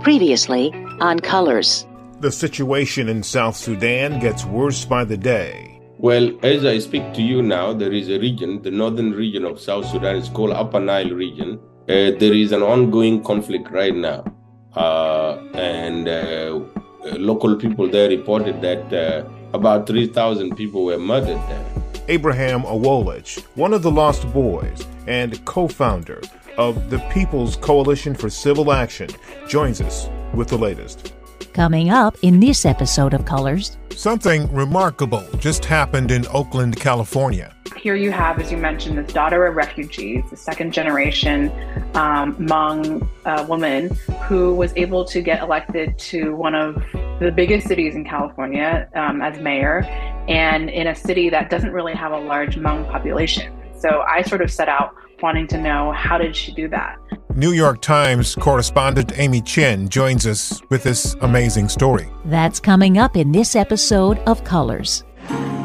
Previously on Colors. The situation in South Sudan gets worse by the day. Well, as I speak to you now, there is a region, the northern region of South Sudan is called Upper Nile region. Uh, there is an ongoing conflict right now. Uh, and uh, local people there reported that uh, about 3,000 people were murdered there. Abraham Awolich, one of the Lost Boys and co founder of the People's Coalition for Civil Action, joins us with the latest. Coming up in this episode of Colors. Something remarkable just happened in Oakland, California. Here you have, as you mentioned, this daughter of refugees, the second generation um, Hmong uh, woman who was able to get elected to one of the biggest cities in California um, as mayor, and in a city that doesn't really have a large Hmong population. So I sort of set out wanting to know how did she do that? New York Times correspondent Amy Qin joins us with this amazing story. That's coming up in this episode of Colors.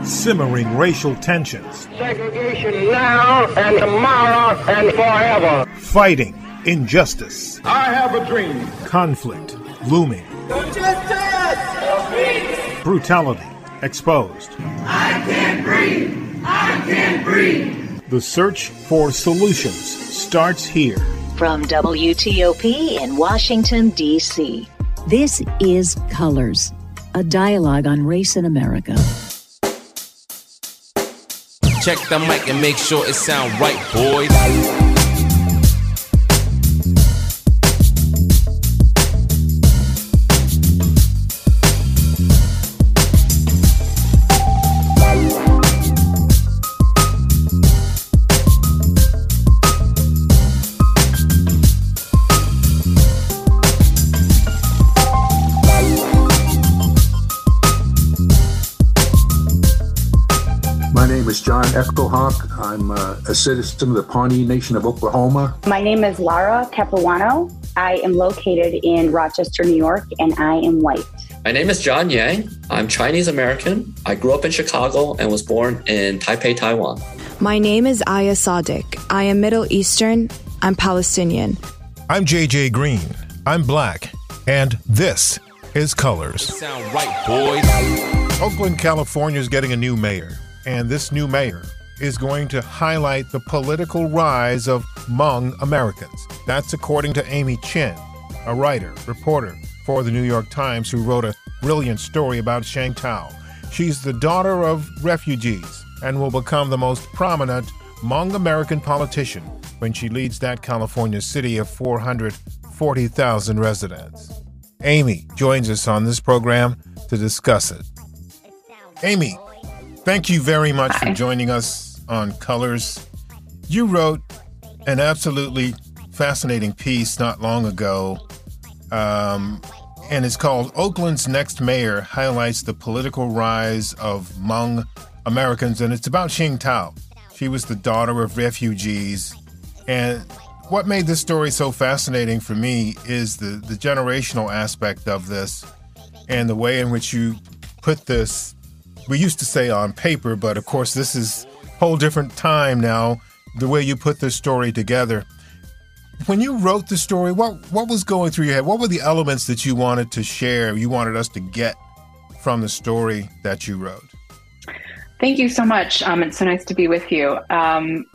Simmering racial tensions. Segregation now and tomorrow and forever. Fighting injustice. I have a dream. Conflict looming. Brutality exposed. I can't breathe. I can't breathe. The search for solutions starts here. From WTOP in Washington, D.C. This is Colors, a dialogue on race in America. Check the mic and make sure it sound right, boys. Echohawk. I'm uh, a citizen of the Pawnee Nation of Oklahoma. My name is Lara Capuano. I am located in Rochester, New York, and I am white. My name is John Yang. I'm Chinese American. I grew up in Chicago and was born in Taipei, Taiwan. My name is Aya Sadiq. I am Middle Eastern. I'm Palestinian. I'm JJ Green. I'm black. And this is Colors. Sound right, boys. Oakland, California is getting a new mayor and this new mayor is going to highlight the political rise of Hmong Americans. That's according to Amy Qin, a writer, reporter for the New York Times who wrote a brilliant story about Sheng Thao. She's the daughter of refugees and will become the most prominent Hmong American politician when she leads that California city of 440,000 residents. Amy joins us on this program to discuss it. Amy, Thank you very much for joining us on Colors. You wrote an absolutely fascinating piece not long ago, um, and it's called Oakland's Next Mayor Highlights the Political Rise of Hmong Americans, and it's about Sheng Thao. She was the daughter of refugees. And what made this story so fascinating for me is the, the generational aspect of this and the way in which you put this we used to say on paper, but of course, this is a whole different time now, the way you put this story together. When you wrote the story, what, what was going through your head? What were the elements that you wanted to share, you wanted us to get from the story that you wrote? Thank you so much. Um, it's so nice to be with you. Um,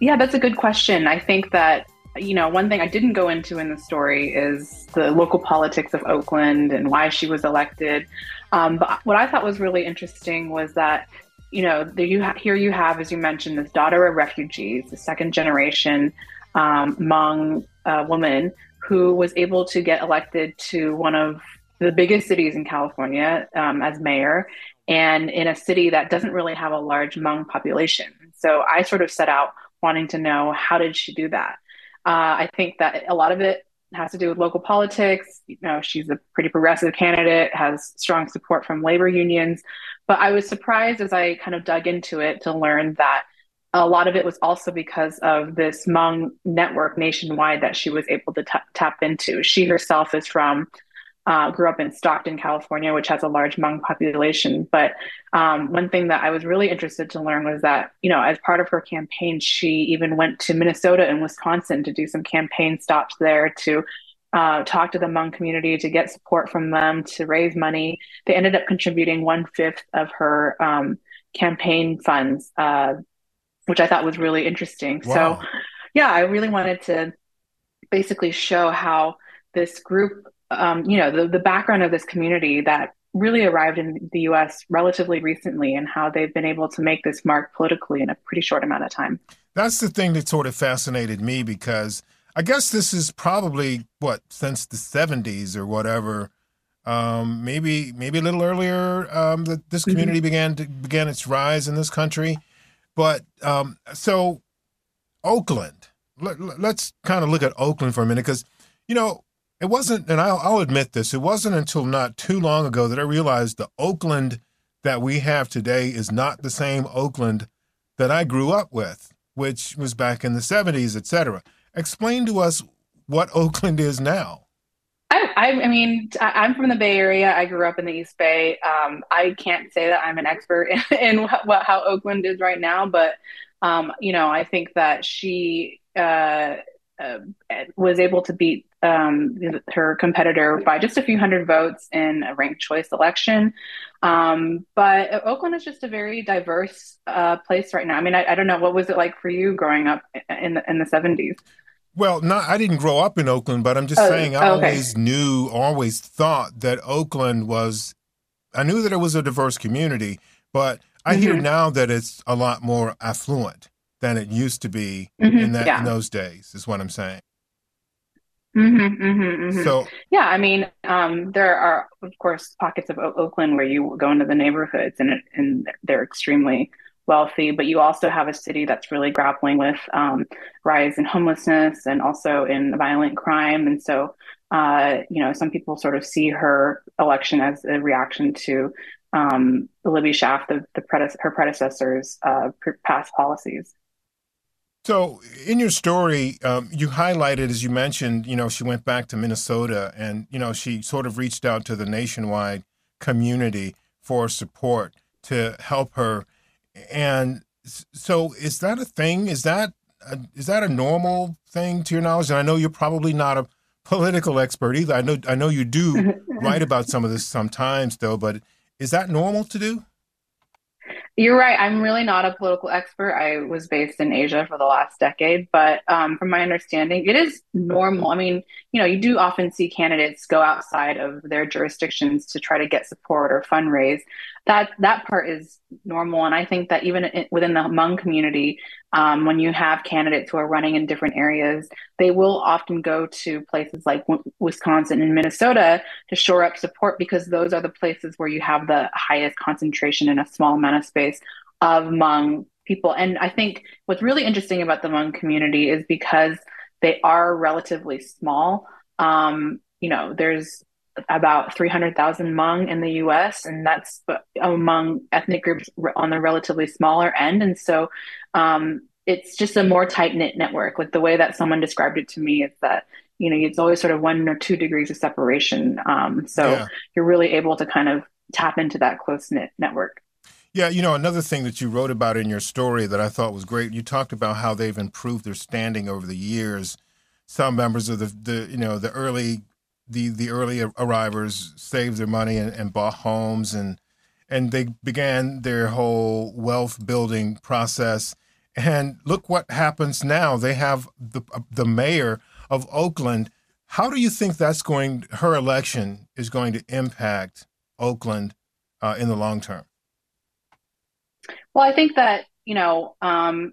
yeah, that's a good question. I think that you know, one thing I didn't go into in the story is the local politics of Oakland and why she was elected. Um, but what I thought was really interesting was that, you know, there you ha- here you have, as you mentioned, this daughter of refugees, the second generation um, Hmong uh, woman who was able to get elected to one of the biggest cities in California um, as mayor, and in a city that doesn't really have a large Hmong population. So I sort of set out wanting to know how did she do that. Uh, I think that a lot of it has to do with local politics. You know, she's a pretty progressive candidate, has strong support from labor unions. But I was surprised as I kind of dug into it to learn that a lot of it was also because of this Hmong network nationwide that she was able to t- tap into. She herself is from uh, grew up in Stockton, California, which has a large Hmong population. But um, one thing that I was really interested to learn was that, you know, as part of her campaign, she even went to Minnesota and Wisconsin to do some campaign stops there to uh, talk to the Hmong community to get support from them to raise money. They ended up contributing one fifth of her um, campaign funds, uh, which I thought was really interesting. Wow. So, yeah, I really wanted to basically show how this group, um, you know, the, the background of this community that really arrived in the US relatively recently and how they've been able to make this mark politically in a pretty short amount of time. That's the thing that sort of fascinated me because I guess this is probably what since the 70s or whatever. Um, maybe maybe a little earlier um, that this mm-hmm. community mm-hmm. began to, began its rise in this country, but um, so Oakland. Let, us kind of look at Oakland for a minute because you know it wasn't, and I'll, I'll admit this, it wasn't until not too long ago that I realized the Oakland that we have today is not the same Oakland that I grew up with, which was back in the 70s, et cetera. Explain to us what Oakland is now. I, I, mean, I'm from the Bay Area. I grew up in the East Bay. Um, I can't say that I'm an expert in, in what, what, how Oakland is right now, but um, you know, I think that she uh, uh, was able to beat um, her competitor by just a few hundred votes in a ranked choice election. Um, but Oakland is just a very diverse uh, place right now. I mean, I, I, don't know what was it like for you growing up in the in the seventies. Well, not I didn't grow up in Oakland, but I'm just oh, saying I okay. always knew, always thought that Oakland was. I knew that it was a diverse community, but I mm-hmm. hear now that it's a lot more affluent than it used to be mm-hmm, in that yeah. in those days. Is what I'm saying. Mm-hmm, mm-hmm, mm-hmm. So yeah, I mean, um, there are of course pockets of o- Oakland where you go into the neighborhoods and it, and they're extremely wealthy, but you also have a city that's really grappling with um, rise in homelessness and also in violent crime. And so, uh, you know, some people sort of see her election as a reaction to um, Libby Schaaf, the, the prede- her predecessor's uh, past policies. So, in your story, um, you highlighted, as you mentioned, you know, she went back to Minnesota and, you know, she sort of reached out to the nationwide community for support to help her. And so, is that a thing? Is that a, is that a normal thing to your knowledge? And I know you're probably not a political expert either. I know I know you do write about some of this sometimes, though. But is that normal to do? You're right. I'm really not a political expert. I was based in Asia for the last decade, but um, from my understanding, it is normal. I mean, you know, you do often see candidates go outside of their jurisdictions to try to get support or fundraise. That that part is normal, and I think that even within the Hmong community, um, when you have candidates who are running in different areas, they will often go to places like Wisconsin and Minnesota to shore up support because those are the places where you have the highest concentration in a small amount of space of Hmong people. And I think what's really interesting about the Hmong community is because they are relatively small. Um, you know, there's about 300,000 Hmong in the US, and that's among ethnic groups on the relatively smaller end. And so um, it's just a more tight knit network. Like the way that someone described it to me is that, you know, it's always sort of one or two degrees of separation. Um, so yeah. you're really able to kind of tap into that close knit network. Yeah, you know, another thing that you wrote about in your story that I thought was great, you talked about how they've improved their standing over the years. Some members of the, the you know, the early the the early arrivers saved their money and, and bought homes and and they began their whole wealth building process. And look what happens now. They have the the mayor of Oakland. How do you think that's going? Her election is going to impact Oakland uh, in the long term. Well, I think that you know um,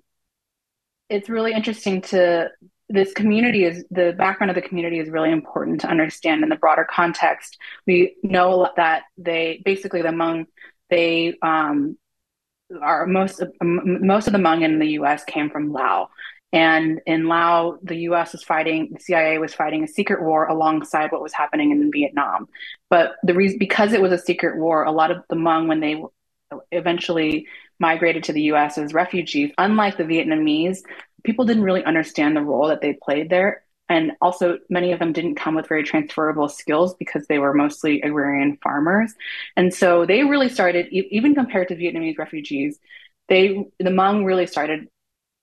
it's really interesting to this community is the background of the community is really important to understand in the broader context. We know that they basically the Hmong they um, are most most of the Hmong in the U.S. came from Lao, and in Lao, the U.S. was fighting, the CIA was fighting a secret war alongside what was happening in Vietnam. But the reason because it was a secret war, a lot of the Hmong when they eventually migrated to the US as refugees, unlike the Vietnamese, people didn't really understand the role that they played there. And also, many of them didn't come with very transferable skills because they were mostly agrarian farmers. And so they really started, even compared to Vietnamese refugees, they the Hmong really started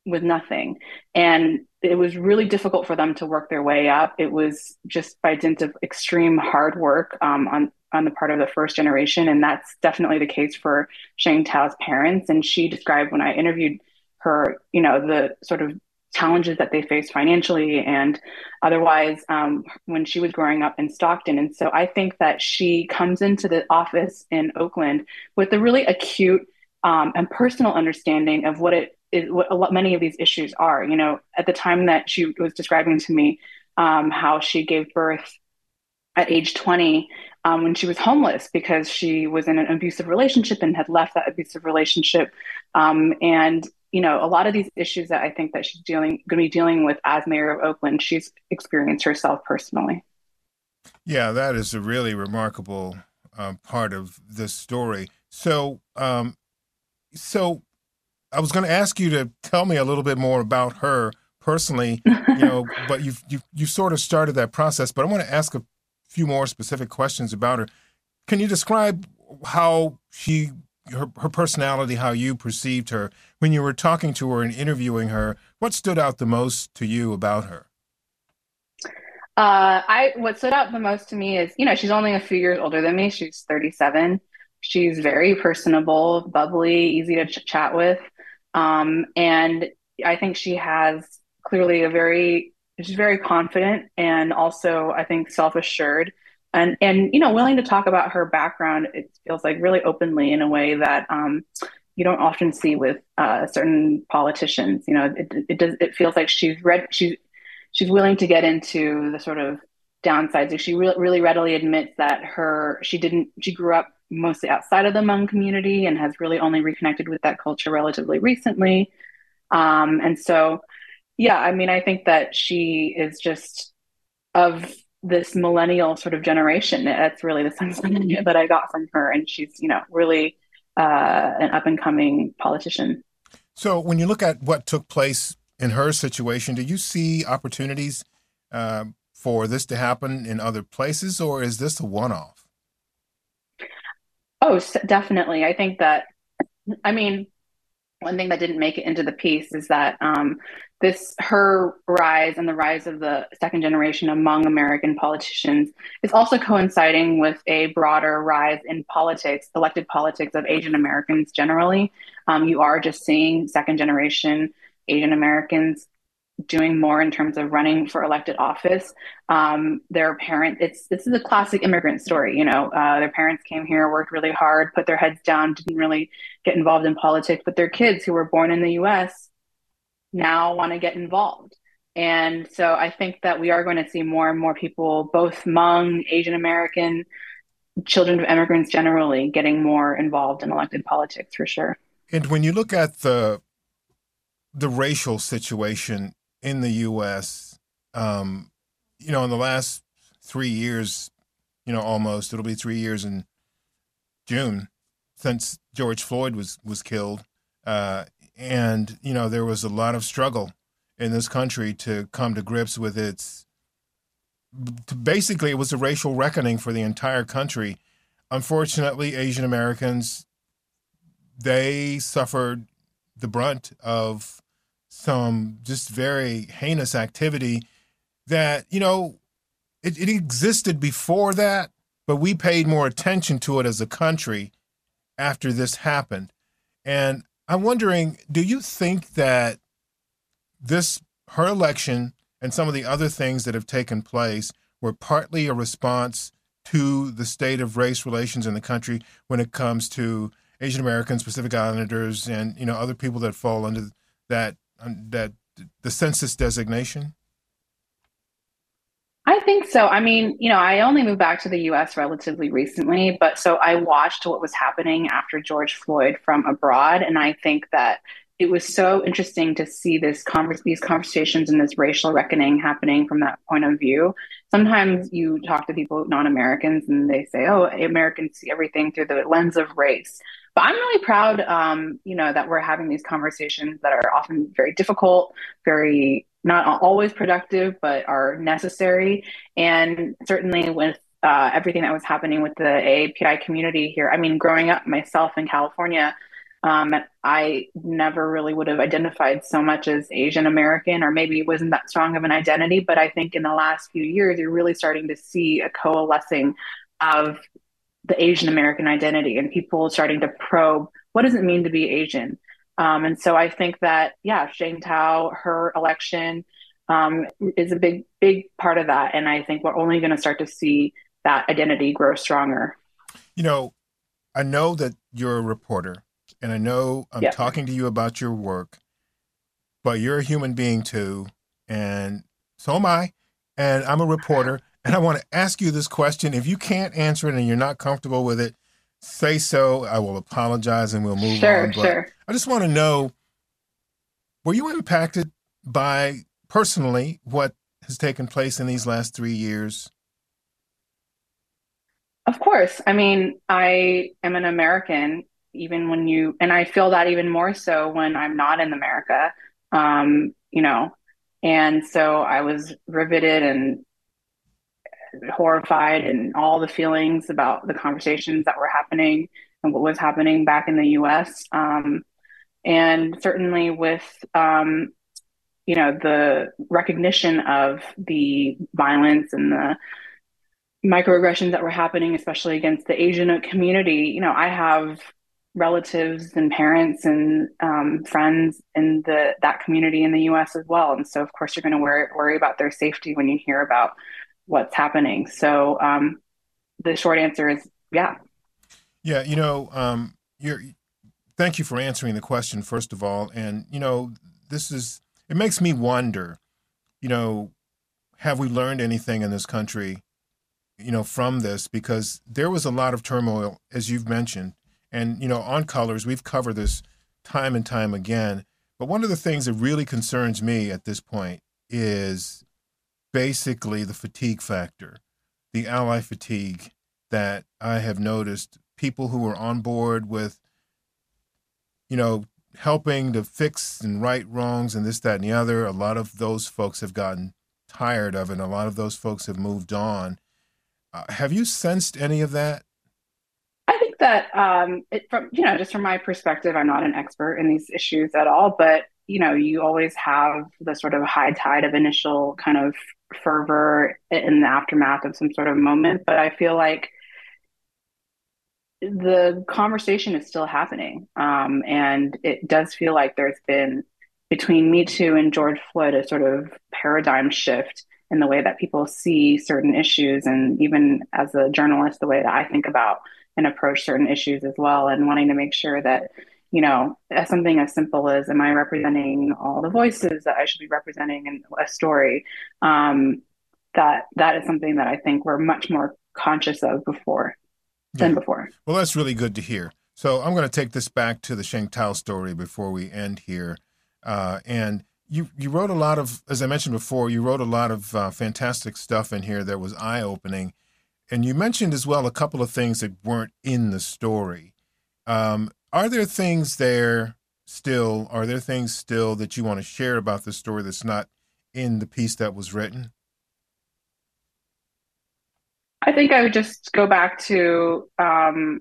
with nothing. And it was really difficult for them to work their way up. It was just by dint of extreme hard work um, on on the part of the first generation, and that's definitely the case for Sheng Thao's parents. And she described when I interviewed her, you know, the sort of challenges that they face financially and otherwise um, when she was growing up in Stockton. And so I think that she comes into the office in Oakland with a really acute um, and personal understanding of what it is, what lot, many of these issues are. You know, at the time that she was describing to me um, how she gave birth at age 20 um, when she was homeless because she was in an abusive relationship and had left that abusive relationship. Um, and you know, a lot of these issues that I think that she's dealing going to be dealing with as mayor of Oakland, she's experienced herself personally. Yeah, that is a really remarkable um, part of this story. So, um, so I was going to ask you to tell me a little bit more about her personally, you know, but you've, you you sort of started that process. But I want to ask a few more specific questions about her. Can you describe how she, her, her personality, how you perceived her when you were talking to her and interviewing her? What stood out the most to you about her? Uh, I what stood out the most to me is, you know, she's only a few years older than me. She's 37. She's very personable, bubbly, easy to ch- chat with. Um, and I think she has clearly a very, she's very confident and also I think self-assured and, and, you know, willing to talk about her background. It feels like really openly in a way that, um, you don't often see with uh, certain politicians. You know, it, it does. It feels like she's read. She's she's willing to get into the sort of downsides. She re- really readily admits that her she didn't she grew up mostly outside of the Hmong community and has really only reconnected with that culture relatively recently. Um, and so, yeah, I mean, I think that she is just of this millennial sort of generation. That's really the sense that I got from her. And she's, you know, really uh, an up and coming politician. So, when you look at what took place in her situation, do you see opportunities uh, for this to happen in other places, or is this a one off? Oh, definitely. I think that, I mean, one thing that didn't make it into the piece is that um, this her rise and the rise of the second generation Hmong American politicians is also coinciding with a broader rise in politics, elected politics of Asian Americans generally. Um, you are just seeing second generation Asian Americans doing more in terms of running for elected office. Um, their parent, it's this is a classic immigrant story. You know, uh, their parents came here, worked really hard, put their heads down, didn't really get involved in politics, but their kids who were born in the U.S. now want to get involved. And so I think that we are going to see more and more people, both Hmong, Asian American, children of immigrants generally, getting more involved in elected politics for sure. And when you look at the the racial situation in the U.S. Um, you know, in the last three years, you know, almost it'll be three years in June since George Floyd was was killed, uh, and you know there was a lot of struggle in this country to come to grips with its. Basically, it was a racial reckoning for the entire country. Unfortunately, Asian Americans they suffered the brunt of some just very heinous activity that, you know, it, it existed before that, but we paid more attention to it as a country after this happened. And I'm wondering, do you think that this, her election and some of the other things that have taken place were partly a response to the state of race relations in the country when it comes to Asian Americans, Pacific Islanders, and you know other people that fall under that that the census designation? I think so. I mean, you know, I only moved back to the US relatively recently, but so I watched what was happening after George Floyd from abroad. And I think that it was so interesting to see this converse, these conversations and this racial reckoning happening from that point of view. Sometimes you talk to people, non Americans, and they say, oh, Americans see everything through the lens of race. But I'm really proud, um, you know, that we're having these conversations that are often very difficult, very not always productive, but are necessary. And certainly with uh, everything that was happening with the AAPI community here, I mean, growing up myself in California, Um, I never really would have identified so much as Asian American, or maybe wasn't that strong of an identity. But I think in the last few years, you're really starting to see a coalescing of the Asian American identity and people starting to probe what does it mean to be Asian. Um, and so I think that yeah, Sheng Thao, her election um, is a big big part of that, and I think we're only going to start to see that identity grow stronger. You know, I know that you're a reporter and I know I'm talking to you about your work, but you're a human being too, and so am I, and I'm a reporter, and I want to ask you this question. If you can't answer it and you're not comfortable with it, say so. I will apologize and we'll move sure, on. But sure. I just want to know: Were you impacted by personally what has taken place in these last three years? Of course. I mean, I am an American even when you and I feel that even more so when I'm not in America. Um, you know, and so I was riveted and horrified and all the feelings about the conversations that were happening and what was happening back in the US. Um, and certainly with um, you know the recognition of the violence and the microaggressions that were happening especially against the asian community you know i have relatives and parents and um, friends in the that community in the U.S. as well. And so, of course, you're going to worry, worry about their safety when you hear about what's happening. So, um, the short answer is, yeah. Yeah, you know, um, you're. Thank you for answering the question first of all, and you know, this is it makes me wonder. You know, have we learned anything in this country? You know, from this because there was a lot of turmoil, as you've mentioned, and, you know, on colors, we've covered this time and time again. But one of the things that really concerns me at this point is basically the fatigue factor, the ally fatigue that I have noticed. People who are on board with, you know, helping to fix and right wrongs and this, that, and the other, a lot of those folks have gotten tired of it. And a lot of those folks have moved on. Uh, have you sensed any of that? I think that um, it, from you know just from my perspective, I'm not an expert in these issues at all, but you know you always have the sort of high tide of initial kind of fervor in the aftermath of some sort of moment, but I feel like the conversation is still happening, um, and it does feel like there's been between Me Too and George Floyd a sort of paradigm shift in the way that people see certain issues, and even as a journalist, the way that I think about and approach certain issues as well and wanting to make sure that you know as something as simple as am i representing all the voices that i should be representing in a story? Um, that that is something that i think we're much more conscious of before yeah. than before. Well that's really good to hear. So i'm going to take this back to the sheng thao story before we end here. Uh, and you you wrote a lot of as i mentioned before you wrote a lot of uh, fantastic stuff in here that was eye-opening. And you mentioned as well a couple of things that weren't in the story. Um, are there things there still? Are there things still that you want to share about the story that's not in the piece that was written? I think I would just go back to, um,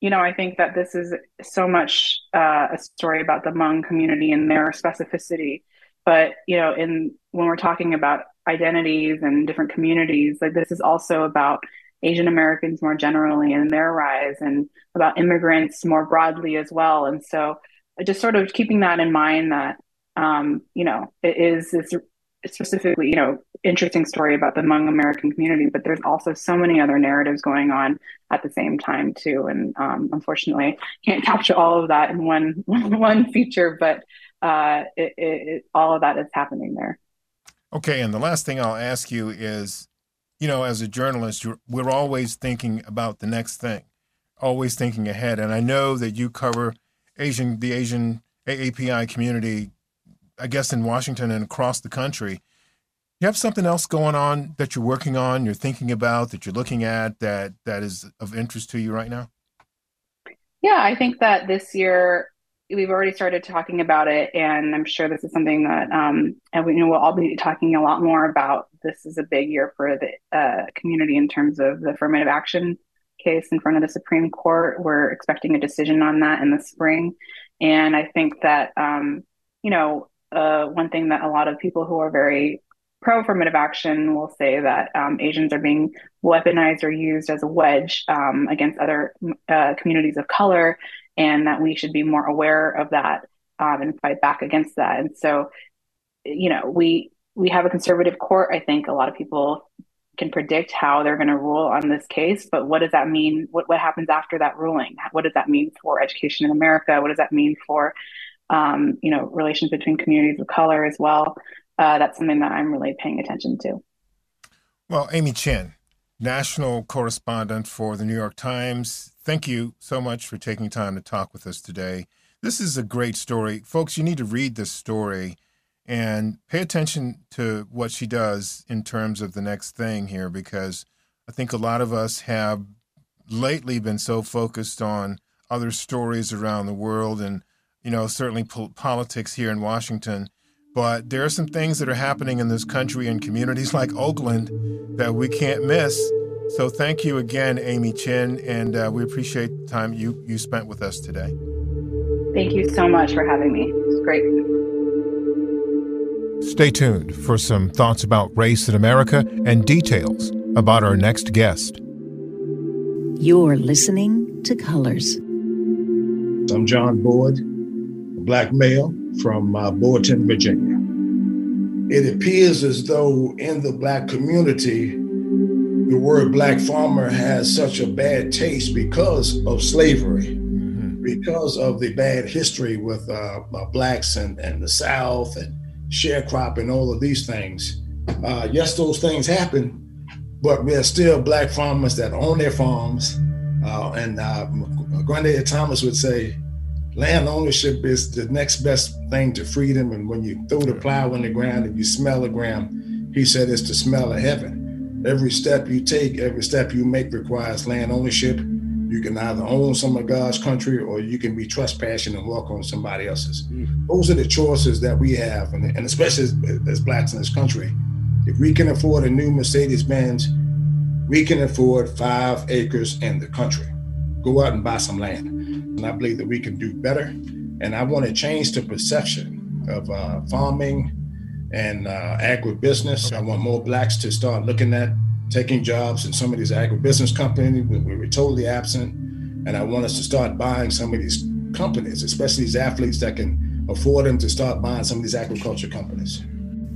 you know, I think that this is so much uh, a story about the Hmong community and their specificity. But you know, in when we're talking about identities and different communities. Like this is also about Asian Americans more generally and their rise and about immigrants more broadly as well. And so just sort of keeping that in mind that, um, you know, it is this specifically, you know, interesting story about the Hmong American community, but there's also so many other narratives going on at the same time too. And um, unfortunately, can't capture all of that in one one feature, but uh, it, it, all of that is happening there. Okay, and the last thing I'll ask you is, you know, as a journalist, we're always thinking about the next thing, always thinking ahead. And I know that you cover Asian, the Asian AAPI community, I guess in Washington and across the country. You have something else going on that you're working on, you're thinking about, that you're looking at that that is of interest to you right now? Yeah, I think that this year we've already started talking about it, and I'm sure this is something that, um, and we you know we'll all be talking a lot more about. This is a big year for the uh, community in terms of the affirmative action case in front of the Supreme Court. We're expecting a decision on that in the spring. And I think that, um, you know, uh, one thing that a lot of people who are very pro affirmative action will say that um, Asians are being weaponized or used as a wedge um, against other uh, communities of color, and that we should be more aware of that um, and fight back against that. And so, you know, we we have a conservative court. I think a lot of people can predict how they're going to rule on this case, but what does that mean? What what happens after that ruling? What does that mean for education in America? What does that mean for um, you know relations between communities of color as well? Uh, that's something that I'm really paying attention to. Well, Amy Chen, national correspondent for the New York Times, thank you so much for taking time to talk with us today. This is a great story. Folks, you need to read this story and pay attention to what she does in terms of the next thing here, because I think a lot of us have lately been so focused on other stories around the world and, you know, certainly po- politics here in Washington but there are some things that are happening in this country and communities like Oakland that we can't miss. So thank you again, Amy Chen, and uh, we appreciate the time you, you spent with us today. Thank you so much for having me. It's great. Stay tuned for some thoughts about race in America and details about our next guest. You're listening to Colors. I'm John Boyd, a black male from uh, Boydton, Virginia. It appears as though in the Black community, the word Black farmer has such a bad taste because of slavery, mm-hmm. because of the bad history with uh, uh, Blacks and, and the South and sharecropping and all of these things. Uh, yes, those things happen, but we are still Black farmers that own their farms. Uh, and uh, Granddaddy Thomas would say, land ownership is the next best thing to freedom. And when you throw the plow in the ground and you smell the ground, he said it's the smell of heaven. Every step you take, every step you make requires land ownership. You can either own some of God's country or you can be trespassing and walk on somebody else's. Mm-hmm. Those are the choices that we have, and, and especially as, as blacks in this country. If we can afford a new Mercedes Benz, we can afford five acres in the country. Go out and buy some land. And I believe that we can do better. And I want to change the perception of uh, farming and uh, agribusiness. I want more blacks to start looking at taking jobs in some of these agribusiness companies where we're totally absent. And I want us to start buying some of these companies, especially these athletes that can afford them to start buying some of these agriculture companies.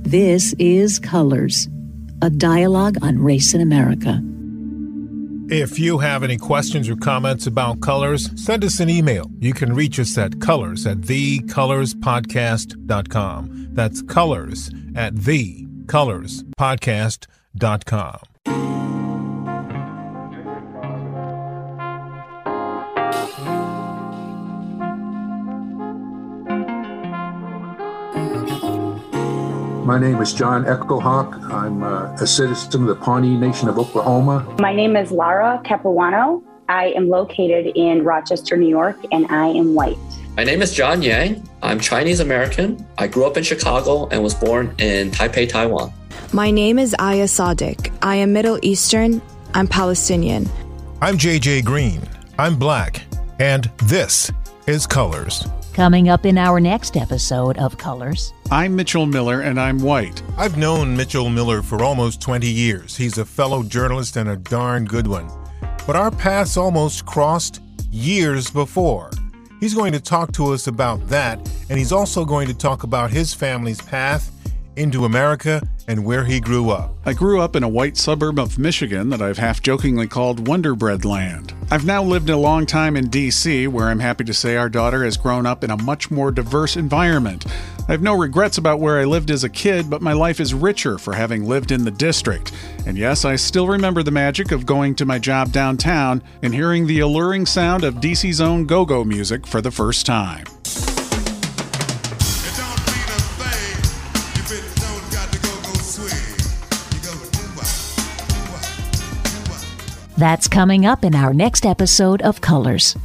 This is Colors, a dialogue on race in America. If you have any questions or comments about colors, send us an email. You can reach us at colors at thecolorspodcast.com. That's colors at thecolorspodcast.com. My name is John Echohawk. I'm uh, a citizen of the Pawnee Nation of Oklahoma. My name is Lara Capuano. I am located in Rochester, New York, and I am white. My name is John Yang. I'm Chinese American. I grew up in Chicago and was born in Taipei, Taiwan. My name is Aya Sadiq. I am Middle Eastern. I'm Palestinian. I'm JJ Green. I'm black. And this is Colors. Coming up in our next episode of Colors. I'm Mitchell Miller and I'm white. I've known Mitchell Miller for almost 20 years. He's a fellow journalist and a darn good one. But our paths almost crossed years before. He's going to talk to us about that, and he's also going to talk about his family's path into America and where he grew up. I grew up in a white suburb of Michigan that I've half jokingly called Wonder Bread Land. I've now lived a long time in D.C., where I'm happy to say our daughter has grown up in a much more diverse environment. I have no regrets about where I lived as a kid, but my life is richer for having lived in the district. And yes, I still remember the magic of going to my job downtown and hearing the alluring sound of DC's own go go music for the first time. That's coming up in our next episode of Colors.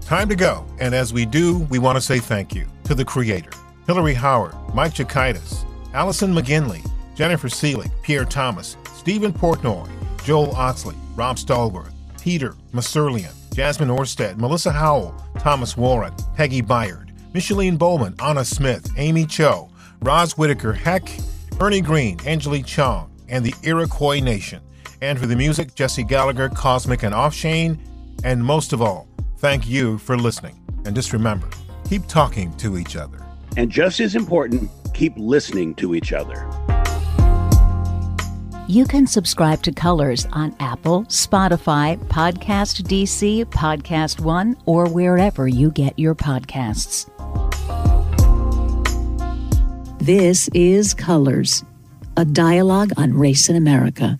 Time to go. And as we do, we want to say thank you to the creator Hillary Howard, Mike Chikaitis, Allison McGinley, Jennifer Seelig, Pierre Thomas, Stephen Portnoy, Joel Oxley, Rob Stallworth, Peter Musurlian, Jasmine Orsted, Melissa Howell, Thomas Warren, Peggy Byard, Micheline Bowman, Anna Smith, Amy Cho, Roz Whitaker Heck, Ernie Green, Angelique Chong, and the Iroquois Nation. And for the music, Jesse Gallagher, Cosmic and Offshane. And most of all, thank you for listening. And just remember, keep talking to each other. And just as important, keep listening to each other. You can subscribe to Colors on Apple, Spotify, Podcast DC, Podcast One, or wherever you get your podcasts. This is Colors, a dialogue on race in America.